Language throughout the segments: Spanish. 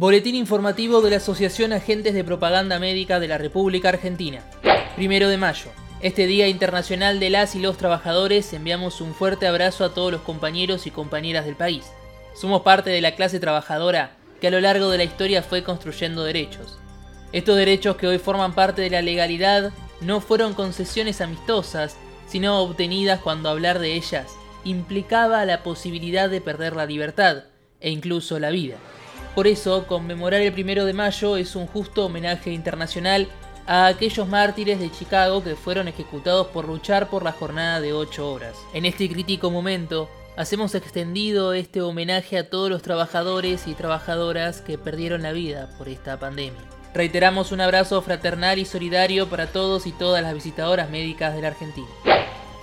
Boletín informativo de la Asociación Agentes de Propaganda Médica de la República Argentina. Primero de mayo. Este Día Internacional de las y los Trabajadores enviamos un fuerte abrazo a todos los compañeros y compañeras del país. Somos parte de la clase trabajadora que a lo largo de la historia fue construyendo derechos. Estos derechos que hoy forman parte de la legalidad no fueron concesiones amistosas, sino obtenidas cuando hablar de ellas implicaba la posibilidad de perder la libertad e incluso la vida. Por eso, conmemorar el primero de mayo es un justo homenaje internacional a aquellos mártires de Chicago que fueron ejecutados por luchar por la jornada de 8 horas. En este crítico momento, hacemos extendido este homenaje a todos los trabajadores y trabajadoras que perdieron la vida por esta pandemia. Reiteramos un abrazo fraternal y solidario para todos y todas las visitadoras médicas de la Argentina.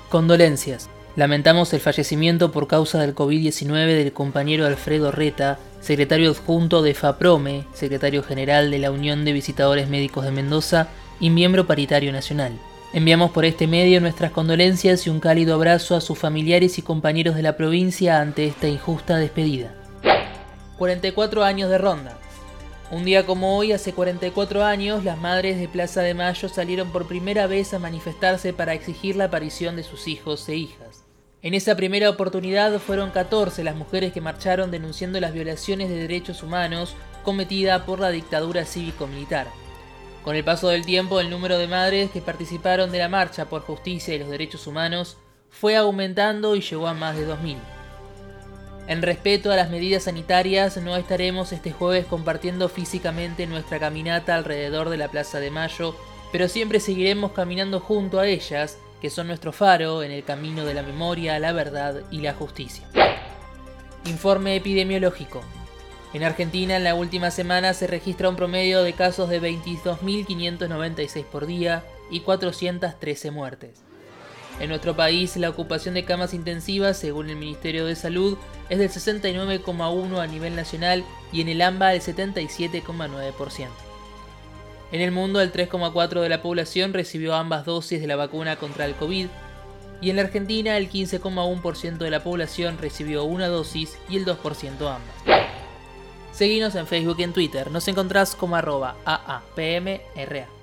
Condolencias. Lamentamos el fallecimiento por causa del COVID-19 del compañero Alfredo Reta, secretario adjunto de FAPROME, secretario general de la Unión de Visitadores Médicos de Mendoza y miembro paritario nacional. Enviamos por este medio nuestras condolencias y un cálido abrazo a sus familiares y compañeros de la provincia ante esta injusta despedida. 44 años de ronda. Un día como hoy, hace 44 años, las madres de Plaza de Mayo salieron por primera vez a manifestarse para exigir la aparición de sus hijos e hijas. En esa primera oportunidad fueron 14 las mujeres que marcharon denunciando las violaciones de derechos humanos cometidas por la dictadura cívico-militar. Con el paso del tiempo, el número de madres que participaron de la marcha por justicia y los derechos humanos fue aumentando y llegó a más de 2.000. En respeto a las medidas sanitarias, no estaremos este jueves compartiendo físicamente nuestra caminata alrededor de la Plaza de Mayo, pero siempre seguiremos caminando junto a ellas que son nuestro faro en el camino de la memoria, la verdad y la justicia. Informe epidemiológico. En Argentina en la última semana se registra un promedio de casos de 22.596 por día y 413 muertes. En nuestro país la ocupación de camas intensivas, según el Ministerio de Salud, es del 69,1 a nivel nacional y en el AMBA del 77,9%. En el mundo, el 3,4% de la población recibió ambas dosis de la vacuna contra el COVID, y en la Argentina el 15,1% de la población recibió una dosis y el 2% ambas. Seguinos en Facebook y en Twitter, nos encontrás como arroba AAPMRA.